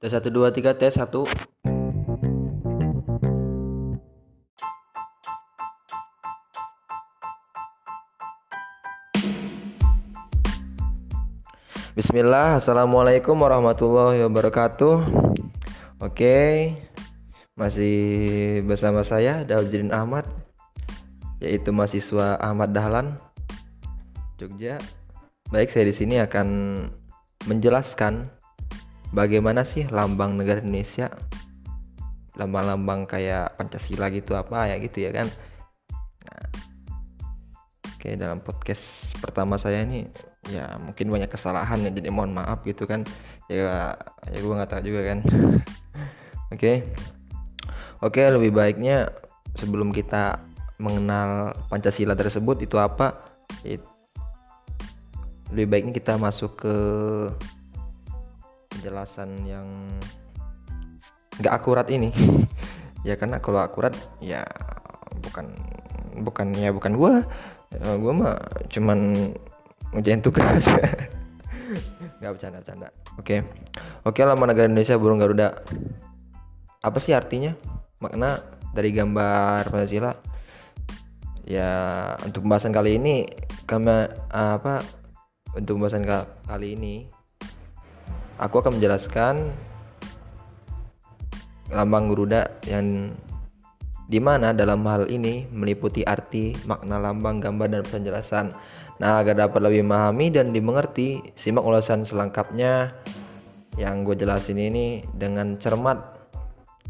Tes 1 2 3 tes 1. Bismillah, Assalamualaikum warahmatullahi wabarakatuh Oke Masih bersama saya Daudjidin Ahmad Yaitu mahasiswa Ahmad Dahlan Jogja Baik, saya di sini akan menjelaskan bagaimana sih lambang negara Indonesia? Lambang-lambang kayak Pancasila gitu apa ya gitu ya kan? Nah, oke dalam podcast pertama saya ini ya mungkin banyak kesalahan ya jadi mohon maaf gitu kan. Ya ya gue nggak tahu juga kan. Oke. Oke lebih baiknya sebelum kita mengenal Pancasila tersebut itu apa? It, lebih baiknya kita masuk ke penjelasan yang nggak akurat ini. Ya karena kalau akurat ya bukan bukan ya bukan gua. Ya, gua mah cuman ngerjain tugas. Nggak bercanda bercanda. Oke. Oke lama negara Indonesia burung Garuda. Apa sih artinya? Makna dari gambar Pancasila. Ya untuk pembahasan kali ini kami apa untuk pembahasan kali ini aku akan menjelaskan lambang Garuda yang di mana dalam hal ini meliputi arti, makna lambang, gambar, dan penjelasan. Nah, agar dapat lebih memahami dan dimengerti, simak ulasan selengkapnya yang gue jelasin ini dengan cermat.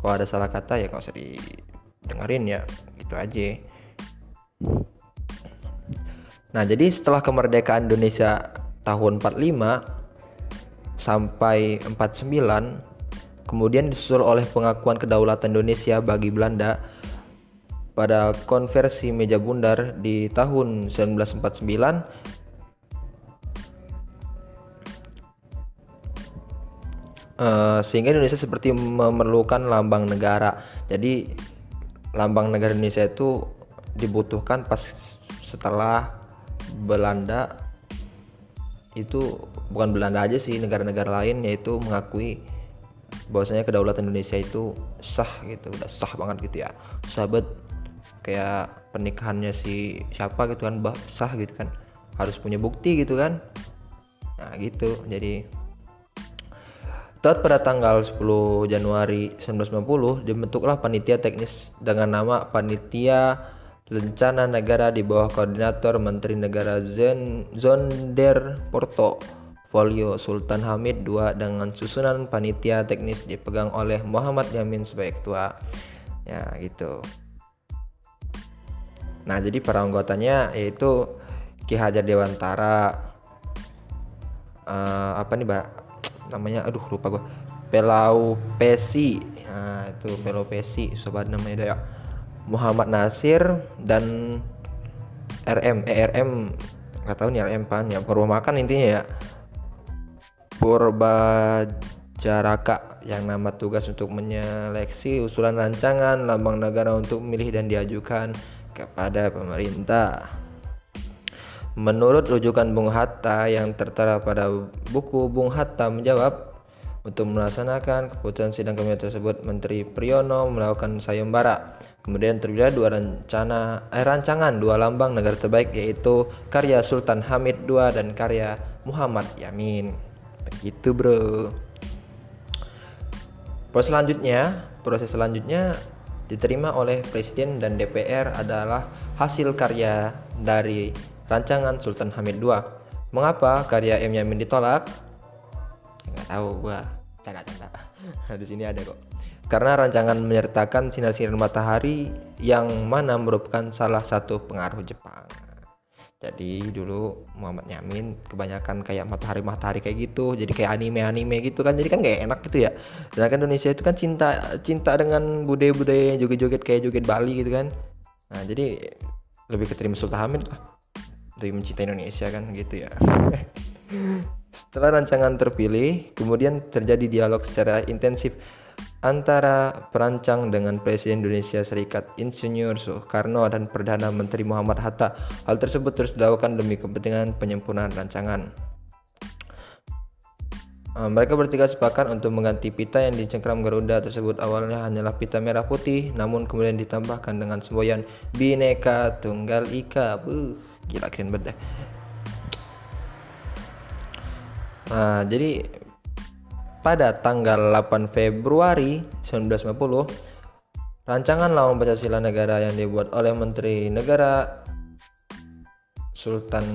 Kalau ada salah kata ya gak usah didengerin ya, gitu aja. Nah, jadi setelah kemerdekaan Indonesia tahun 45, sampai 49 kemudian disusul oleh pengakuan kedaulatan Indonesia bagi Belanda pada konversi meja bundar di tahun 1949 Uh, sehingga Indonesia seperti memerlukan lambang negara. Jadi lambang negara Indonesia itu dibutuhkan pas setelah Belanda itu bukan Belanda aja sih negara-negara lain yaitu mengakui bahwasanya kedaulatan Indonesia itu sah gitu udah sah banget gitu ya. Sahabat kayak pernikahannya si siapa gitu kan bah sah gitu kan. Harus punya bukti gitu kan. Nah gitu. Jadi Tepat pada tanggal 10 Januari 1990 dibentuklah panitia teknis dengan nama Panitia Rencana Negara di bawah Koordinator Menteri Negara Zen, Zonder Porto Folio Sultan Hamid II dengan susunan panitia teknis dipegang oleh Muhammad Yamin sebagai ketua. Ya, gitu. Nah, jadi para anggotanya yaitu Ki Hajar Dewantara uh, apa nih, Mbak? Namanya aduh lupa gua. Pelau Pesi. Nah, itu Pelau Pesi, sobat namanya ya Muhammad Nasir dan RM ERM nggak tahu nih RM pan ya bukan makan intinya ya. Purba Jaraka yang nama tugas untuk menyeleksi usulan rancangan lambang negara untuk memilih dan diajukan kepada pemerintah. Menurut rujukan Bung Hatta yang tertera pada buku Bung Hatta menjawab untuk melaksanakan keputusan sidang kabinet tersebut Menteri Priyono melakukan sayembara Kemudian terjadi dua rencana eh, rancangan dua lambang negara terbaik yaitu karya Sultan Hamid II dan karya Muhammad Yamin. Begitu, Bro. Proses selanjutnya, proses selanjutnya diterima oleh Presiden dan DPR adalah hasil karya dari rancangan Sultan Hamid II. Mengapa karya M Yamin ditolak? Enggak tahu gua. Canda-canda. Di sini ada kok karena rancangan menyertakan sinar-sinar matahari yang mana merupakan salah satu pengaruh Jepang. Jadi dulu Muhammad Yamin kebanyakan kayak matahari-matahari kayak gitu, jadi kayak anime-anime gitu kan, jadi kan kayak enak gitu ya. Sedangkan Indonesia itu kan cinta cinta dengan budaya-budaya joget-joget kayak joget Bali gitu kan. Nah jadi lebih keterima Sultan Hamid lah, lebih mencintai Indonesia kan gitu ya. Setelah rancangan terpilih, kemudian terjadi dialog secara intensif antara perancang dengan Presiden Indonesia Serikat Insinyur Soekarno dan Perdana Menteri Muhammad Hatta. Hal tersebut terus dilakukan demi kepentingan penyempurnaan rancangan. Uh, mereka bertiga sepakat untuk mengganti pita yang dicengkram Garuda tersebut awalnya hanyalah pita merah putih namun kemudian ditambahkan dengan semboyan Bineka Tunggal Ika. Buh, gila keren banget. Nah, jadi pada tanggal 8 Februari 1950 rancangan lambang Pancasila negara yang dibuat oleh Menteri Negara Sultan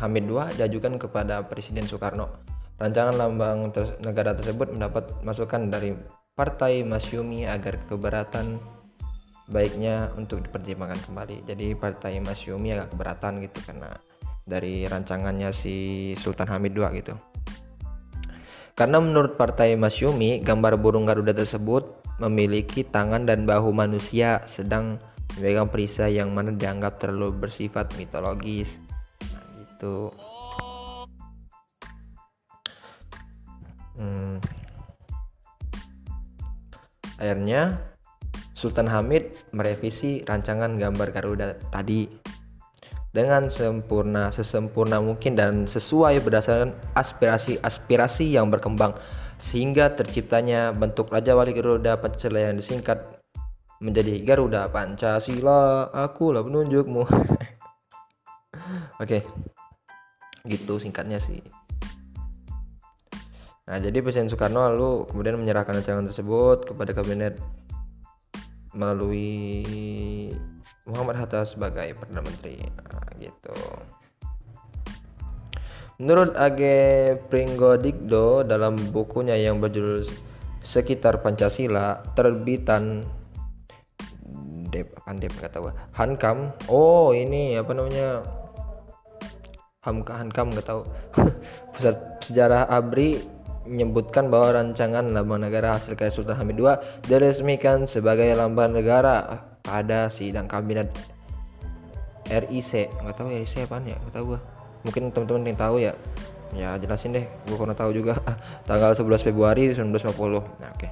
Hamid II diajukan kepada Presiden Soekarno. Rancangan lambang ter negara tersebut mendapat masukan dari Partai Masyumi agar keberatan baiknya untuk dipertimbangkan kembali. Jadi Partai Masyumi agak keberatan gitu karena dari rancangannya si Sultan Hamid II gitu. Karena menurut Partai Masyumi, gambar burung Garuda tersebut memiliki tangan dan bahu manusia sedang memegang perisai yang mana dianggap terlalu bersifat mitologis. Nah, gitu. Hmm. Akhirnya Sultan Hamid merevisi rancangan gambar Garuda tadi dengan sempurna sesempurna mungkin dan sesuai berdasarkan aspirasi-aspirasi yang berkembang. Sehingga terciptanya bentuk Raja Wali Garuda Pancasila yang disingkat menjadi Garuda Pancasila. Akulah penunjukmu. Oke. Okay. gitu singkatnya sih. Nah, jadi Presiden Soekarno lalu kemudian menyerahkan rancangan tersebut kepada kabinet melalui Muhammad Hatta sebagai Perdana Menteri. Nah, gitu. Menurut Age Pringgodikdo dalam bukunya yang berjudul Sekitar Pancasila, terbitan Dep apa Dep kata gua. Hankam. Oh, ini apa namanya? Hamka Hankam nggak tahu. Pusat Sejarah Abri menyebutkan bahwa rancangan lambang negara hasil karya Sultan Hamid II diresmikan sebagai lambang negara pada sidang kabinet RIC nggak tahu RIC apa ya nggak tahu gua. Mungkin teman-teman yang tahu ya. Ya jelasin deh. Gua kurang tahu juga. Tanggal 11 Februari 1950 nah oke. Okay.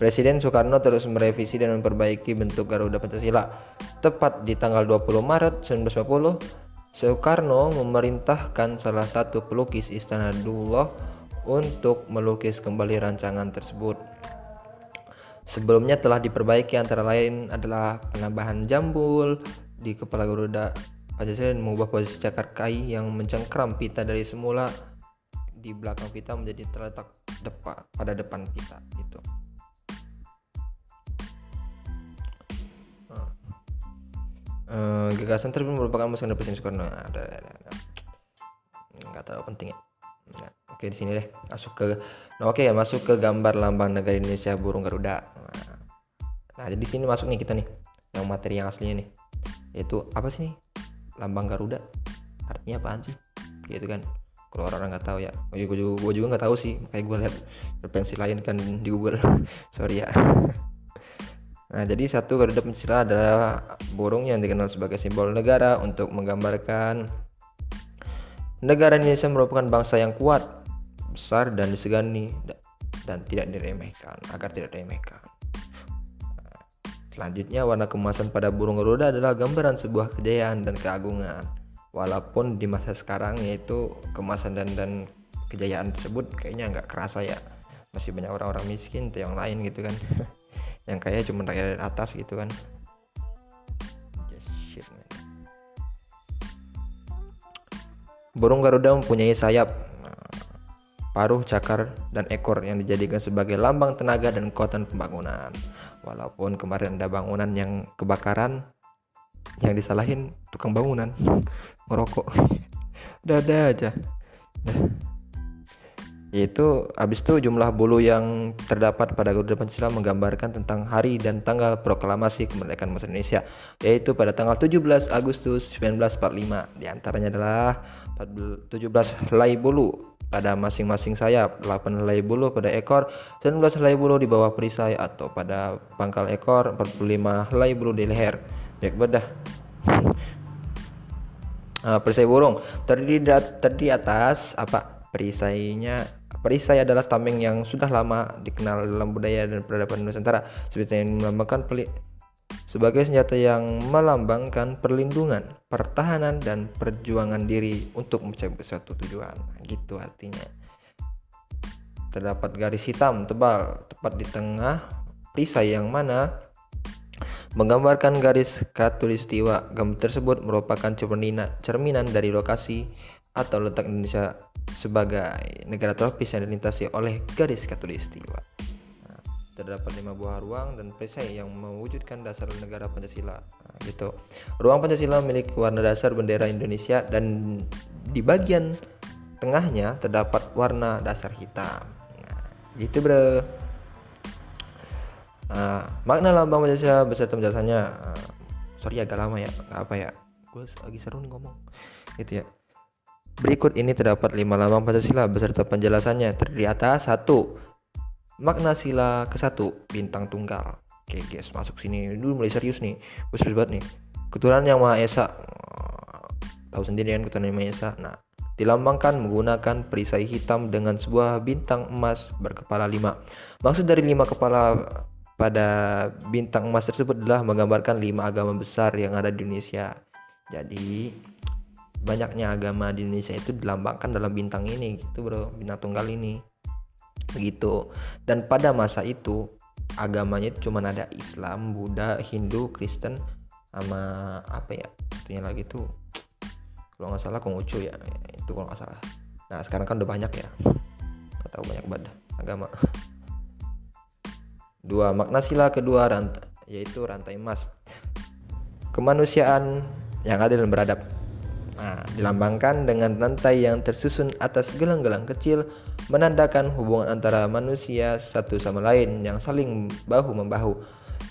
Presiden Soekarno terus merevisi dan memperbaiki bentuk Garuda Pancasila. Tepat di tanggal 20 Maret 1950, Soekarno memerintahkan salah satu pelukis Istana Dullah untuk melukis kembali rancangan tersebut. Sebelumnya telah diperbaiki antara lain adalah penambahan jambul di kepala Garuda Pancasila dan mengubah posisi cakar kai yang mencengkram pita dari semula di belakang pita menjadi terletak depan pada depan pita itu. Uh, gagasan tersebut merupakan musuh Presiden Soekarno. Ada, ada, ada. Nggak terlalu penting ya. Nah, oke di sini deh. Masuk ke nah oke ya masuk ke gambar lambang negara Indonesia burung Garuda. Nah, nah jadi sini masuk nih kita nih yang materi yang aslinya nih. Yaitu apa sih nih? Lambang Garuda. Artinya apaan sih? Gitu kan. Kalau orang nggak tahu ya. Gue juga gue juga nggak tahu sih. Kayak gue lihat referensi lain kan di Google. Sorry ya. Nah, jadi satu Garuda Pancasila adalah burung yang dikenal sebagai simbol negara untuk menggambarkan Negara Indonesia merupakan bangsa yang kuat, besar dan disegani dan tidak diremehkan agar tidak diremehkan. Selanjutnya warna kemasan pada burung Garuda adalah gambaran sebuah kejayaan dan keagungan. Walaupun di masa sekarang yaitu kemasan dan dan kejayaan tersebut kayaknya nggak kerasa ya. Masih banyak orang-orang miskin atau yang lain gitu kan. yang kayak cuma rakyat atas gitu kan. Burung Garuda mempunyai sayap, paruh, cakar, dan ekor yang dijadikan sebagai lambang tenaga dan kekuatan pembangunan. Walaupun kemarin ada bangunan yang kebakaran, yang disalahin tukang bangunan ngerokok. Dada aja. Nah, yaitu habis itu jumlah bulu yang terdapat pada Garuda Pancasila menggambarkan tentang hari dan tanggal proklamasi kemerdekaan bangsa Indonesia yaitu pada tanggal 17 Agustus 1945 di antaranya adalah 17 helai bulu pada masing-masing sayap, 8 helai bulu pada ekor, 19 helai bulu di bawah perisai atau pada pangkal ekor, 45 helai bulu di leher. Baik bedah. Uh, perisai burung terdiri terdiri atas apa perisainya Perisai adalah tameng yang sudah lama dikenal dalam budaya dan peradaban Nusantara seperti yang melambangkan sebagai senjata yang melambangkan perlindungan, pertahanan dan perjuangan diri untuk mencapai suatu tujuan. Gitu artinya. terdapat garis hitam tebal tepat di tengah perisai yang mana menggambarkan garis katulistiwa. Gambar tersebut merupakan cerminan dari lokasi atau letak Indonesia sebagai negara tropis yang dilintasi oleh garis katulistiwa. Nah, terdapat lima buah ruang dan perisai yang mewujudkan dasar negara Pancasila. Nah, gitu. Ruang Pancasila memiliki warna dasar bendera Indonesia dan di bagian tengahnya terdapat warna dasar hitam. Nah, gitu bro. Nah, makna lambang Pancasila beserta penjelasannya. Uh, sorry agak lama ya, apa ya. Gue lagi seru nih ngomong. Gitu ya. Berikut ini terdapat lima lambang Pancasila beserta penjelasannya. Terdiri atas satu makna sila ke satu bintang tunggal. Oke guys, masuk sini dulu mulai serius nih. Gue serius banget nih. Keturunan yang Maha Esa. Tahu sendiri kan keturunan yang Maha Esa. Nah, dilambangkan menggunakan perisai hitam dengan sebuah bintang emas berkepala lima. Maksud dari lima kepala pada bintang emas tersebut adalah menggambarkan lima agama besar yang ada di Indonesia. Jadi banyaknya agama di Indonesia itu dilambangkan dalam bintang ini gitu bro, bintang tunggal ini. Begitu. Dan pada masa itu agamanya cuma ada Islam, Buddha, Hindu, Kristen sama apa ya? Satunya lagi tuh kalau nggak salah Konghucu ya, itu kalau nggak salah. Nah sekarang kan udah banyak ya, nggak banyak banget agama. Dua, makna sila kedua rantai, yaitu rantai emas. Kemanusiaan yang adil dan beradab. Nah, dilambangkan dengan rantai yang tersusun atas gelang-gelang kecil menandakan hubungan antara manusia satu sama lain yang saling bahu membahu.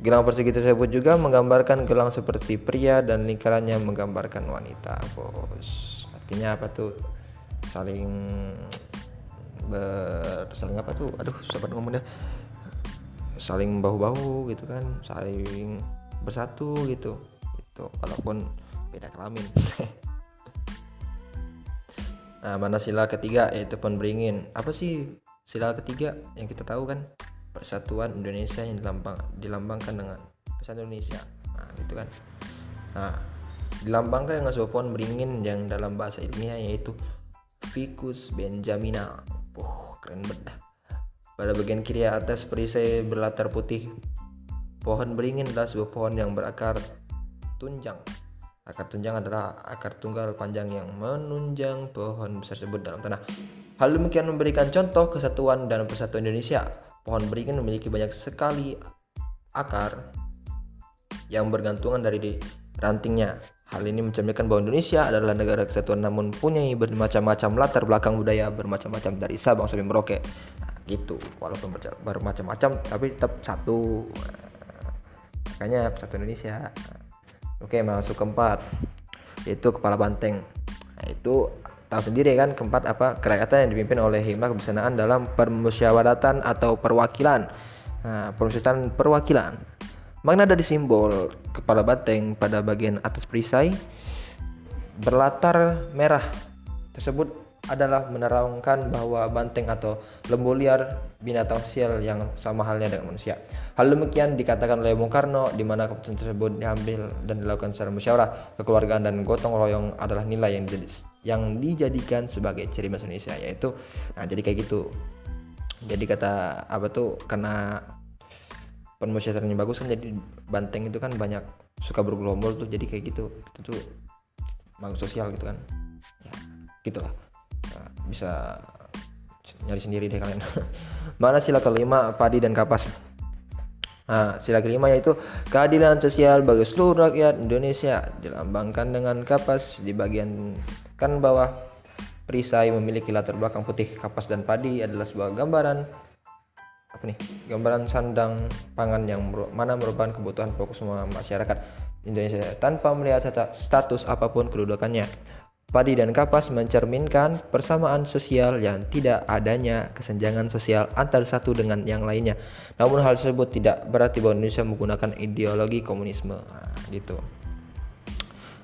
Gelang persegi tersebut juga menggambarkan gelang seperti pria dan lingkarannya menggambarkan wanita, bos. Artinya apa tuh? Saling ber saling apa tuh? Aduh, sobat ngomongnya saling bahu-bahu gitu kan saling bersatu gitu itu walaupun beda kelamin nah mana sila ketiga yaitu beringin. Apa sih sila ketiga yang kita tahu kan? Persatuan Indonesia yang dilambang dilambangkan dengan persatuan Indonesia. Nah gitu kan. Nah dilambangkan dengan sebuah pohon beringin yang dalam bahasa ilmiah yaitu Ficus benjamina. Wah, keren banget pada bagian kiri atas perisai berlatar putih. Pohon beringin adalah sebuah pohon yang berakar tunjang. Akar tunjang adalah akar tunggal panjang yang menunjang pohon tersebut dalam tanah. Hal demikian memberikan contoh kesatuan dan persatuan Indonesia. Pohon beringin memiliki banyak sekali akar yang bergantungan dari rantingnya. Hal ini mencerminkan bahwa Indonesia adalah negara kesatuan namun punya bermacam-macam latar belakang budaya bermacam-macam dari Sabang sampai Merauke gitu walaupun bermacam-macam tapi tetap satu makanya satu Indonesia oke masuk keempat. Yaitu kepala banteng. Nah, itu tahu sendiri kan keempat apa kerakyatan yang dipimpin oleh hikmah kebijaksanaan dalam permusyawaratan atau perwakilan. Nah, permusyawaratan perwakilan. Makna dari simbol kepala banteng pada bagian atas perisai berlatar merah tersebut adalah menerangkan bahwa banteng atau lembu liar binatang sosial yang sama halnya dengan manusia. Hal demikian dikatakan oleh Bung Karno di mana keputusan tersebut diambil dan dilakukan secara musyawarah, kekeluargaan dan gotong royong adalah nilai yang yang dijadikan sebagai ciri bahasa Indonesia yaitu nah jadi kayak gitu. Jadi kata apa tuh karena permusyawaratannya bagus kan jadi banteng itu kan banyak suka bergerombol tuh jadi kayak gitu itu tuh bagus sosial gitu kan ya gitulah bisa nyari sendiri deh kalian. Mana sila kelima padi dan kapas? Nah, sila kelima yaitu keadilan sosial bagi seluruh rakyat Indonesia dilambangkan dengan kapas. Di bagian kan bawah perisai memiliki latar belakang putih. Kapas dan padi adalah sebuah gambaran apa nih? Gambaran sandang pangan yang mana merupakan kebutuhan pokok semua masyarakat Indonesia. Tanpa melihat status apa pun kedudukannya Padi dan kapas mencerminkan persamaan sosial yang tidak adanya kesenjangan sosial antara satu dengan yang lainnya. Namun hal tersebut tidak berarti bahwa Indonesia menggunakan ideologi komunisme. Nah, gitu.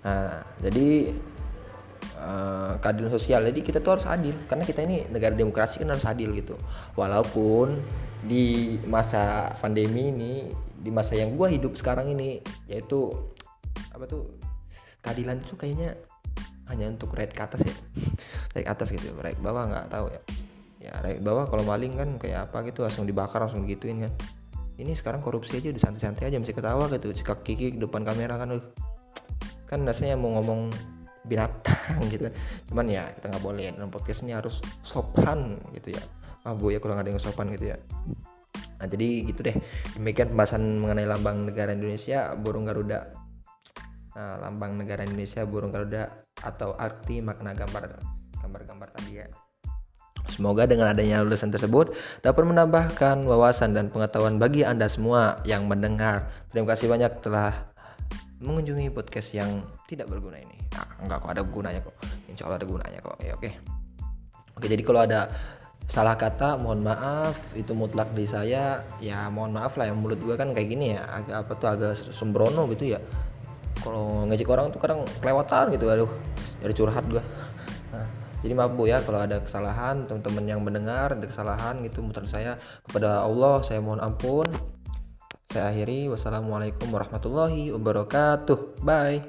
Nah, jadi uh, keadilan sosial. Jadi kita tuh harus adil karena kita ini negara demokrasi kan harus adil gitu. Walaupun di masa pandemi ini, di masa yang gua hidup sekarang ini yaitu apa tuh keadilan tuh kayaknya hanya untuk ride ke atas ya. Ke atas gitu. Ke bawah nggak tahu ya. Ya rakyat bawah kalau maling kan kayak apa gitu langsung dibakar langsung gituin kan. Ini sekarang korupsi aja udah santai-santai aja masih ketawa gitu. Sikap kiki depan kamera kan uh. kan rasanya mau ngomong binatang gitu kan. Cuman ya kita nggak boleh. Dalam podcast ini harus sopan gitu ya. Ah bu ya nggak ada yang sopan gitu ya. Nah jadi gitu deh. Demikian pembahasan mengenai lambang negara Indonesia burung Garuda nah, lambang negara Indonesia burung Garuda atau arti makna gambar gambar-gambar tadi ya Semoga dengan adanya lulusan tersebut dapat menambahkan wawasan dan pengetahuan bagi Anda semua yang mendengar. Terima kasih banyak telah mengunjungi podcast yang tidak berguna ini. Nah, enggak kok ada gunanya kok. Insya Allah ada gunanya kok. Ya oke. Oke, jadi kalau ada salah kata mohon maaf itu mutlak di saya ya mohon maaf lah yang mulut gue kan kayak gini ya agak apa tuh agak sembrono gitu ya kalau ngejek orang tuh kadang kelewatan gitu aduh jadi curhat gue nah, jadi maaf bu ya kalau ada kesalahan teman-teman yang mendengar ada kesalahan gitu menurut saya kepada Allah saya mohon ampun. Saya akhiri wassalamualaikum warahmatullahi wabarakatuh. Bye